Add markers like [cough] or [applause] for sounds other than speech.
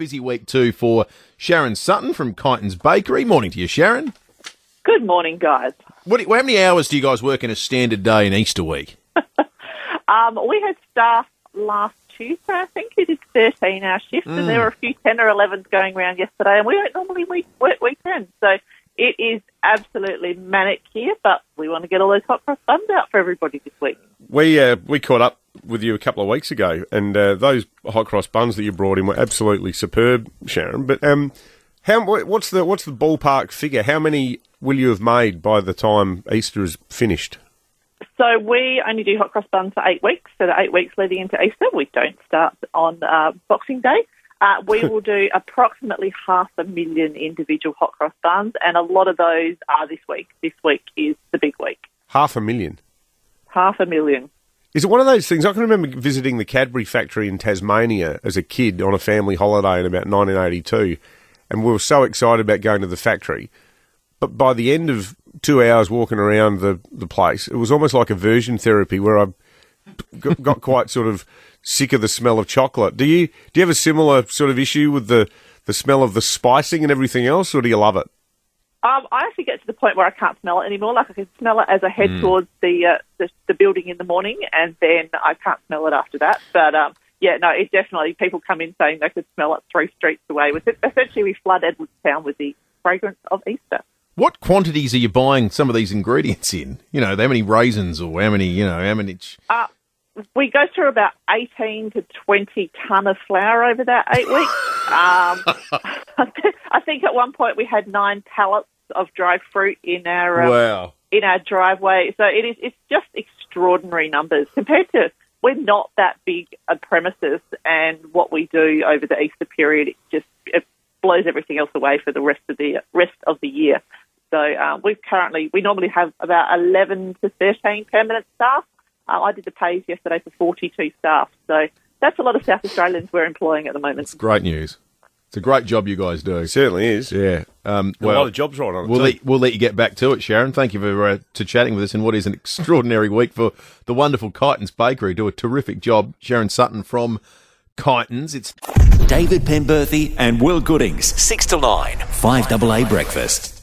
Busy week too for Sharon Sutton from Kyton's Bakery. Morning to you, Sharon. Good morning, guys. What, how many hours do you guys work in a standard day in Easter week? [laughs] Um, we had staff last Tuesday, I think, who did 13 hour shifts, and there were a few 10 or 11s going around yesterday, and we don't normally week, work weekends. So it is absolutely manic here, but we want to get all those hot cross buns out for everybody this week. We uh, we caught up with you a couple of weeks ago, and uh, those hot cross buns that you brought in were absolutely superb, Sharon. But um, how what's the what's the ballpark figure? How many will you have made by the time Easter is finished? So we only do hot cross buns for eight weeks, so the eight weeks leading into Easter. We don't start on uh, Boxing Day. Uh, we [laughs] will do approximately half a million individual hot cross buns, and a lot of those are this week. This week is the big week. Half a million. Half a million. Is it one of those things? I can remember visiting the Cadbury factory in Tasmania as a kid on a family holiday in about 1982, and we were so excited about going to the factory. But by the end of two hours walking around the, the place, it was almost like aversion therapy where I got, [laughs] quite sort of sick of the smell of chocolate. Do you do you have a similar sort of issue with the, the smell of the spicing and everything else, or do you love it? Um, I actually get to the point where I can't smell it anymore. Like I can smell it as I head towards the, uh, the the building in the morning, and then I can't smell it after that. But um, yeah, no, it definitely. People come in saying they could smell it three streets away. With it, essentially, we flood Edwardstown with the fragrance of Easter. What quantities are you buying some of these ingredients in? You know, how many raisins or how many, you know, how many. Uh, we go through about 18 to 20 ton of flour over that eight weeks. [laughs] Um, [laughs] I think at one point we had nine pallets of dry fruit in our um, Wow. in our driveway. So it is it's just extraordinary numbers compared to we're not that big a premises, and what we do over the Easter period it just it blows everything else away for the rest of the rest of the year. So um, we've currently we normally have about 11 to 13 permanent staff. Uh, I did the pays yesterday for 42 staff. So that's a lot of South Australians we're employing at the moment. It's great news. It's a great job you guys do. It certainly is. Yeah. Um, a lot of jobs right on it. We'll too. let, we'll let you get back to it, Sharon. Thank you for uh, to chatting with us in what is an extraordinary [laughs] week for the wonderful Kyton's Bakery. Do a terrific job, Sharon Sutton from Kyton's. It's David Penberthy and Will Goodings, 6 to 9, 5AA Breakfast.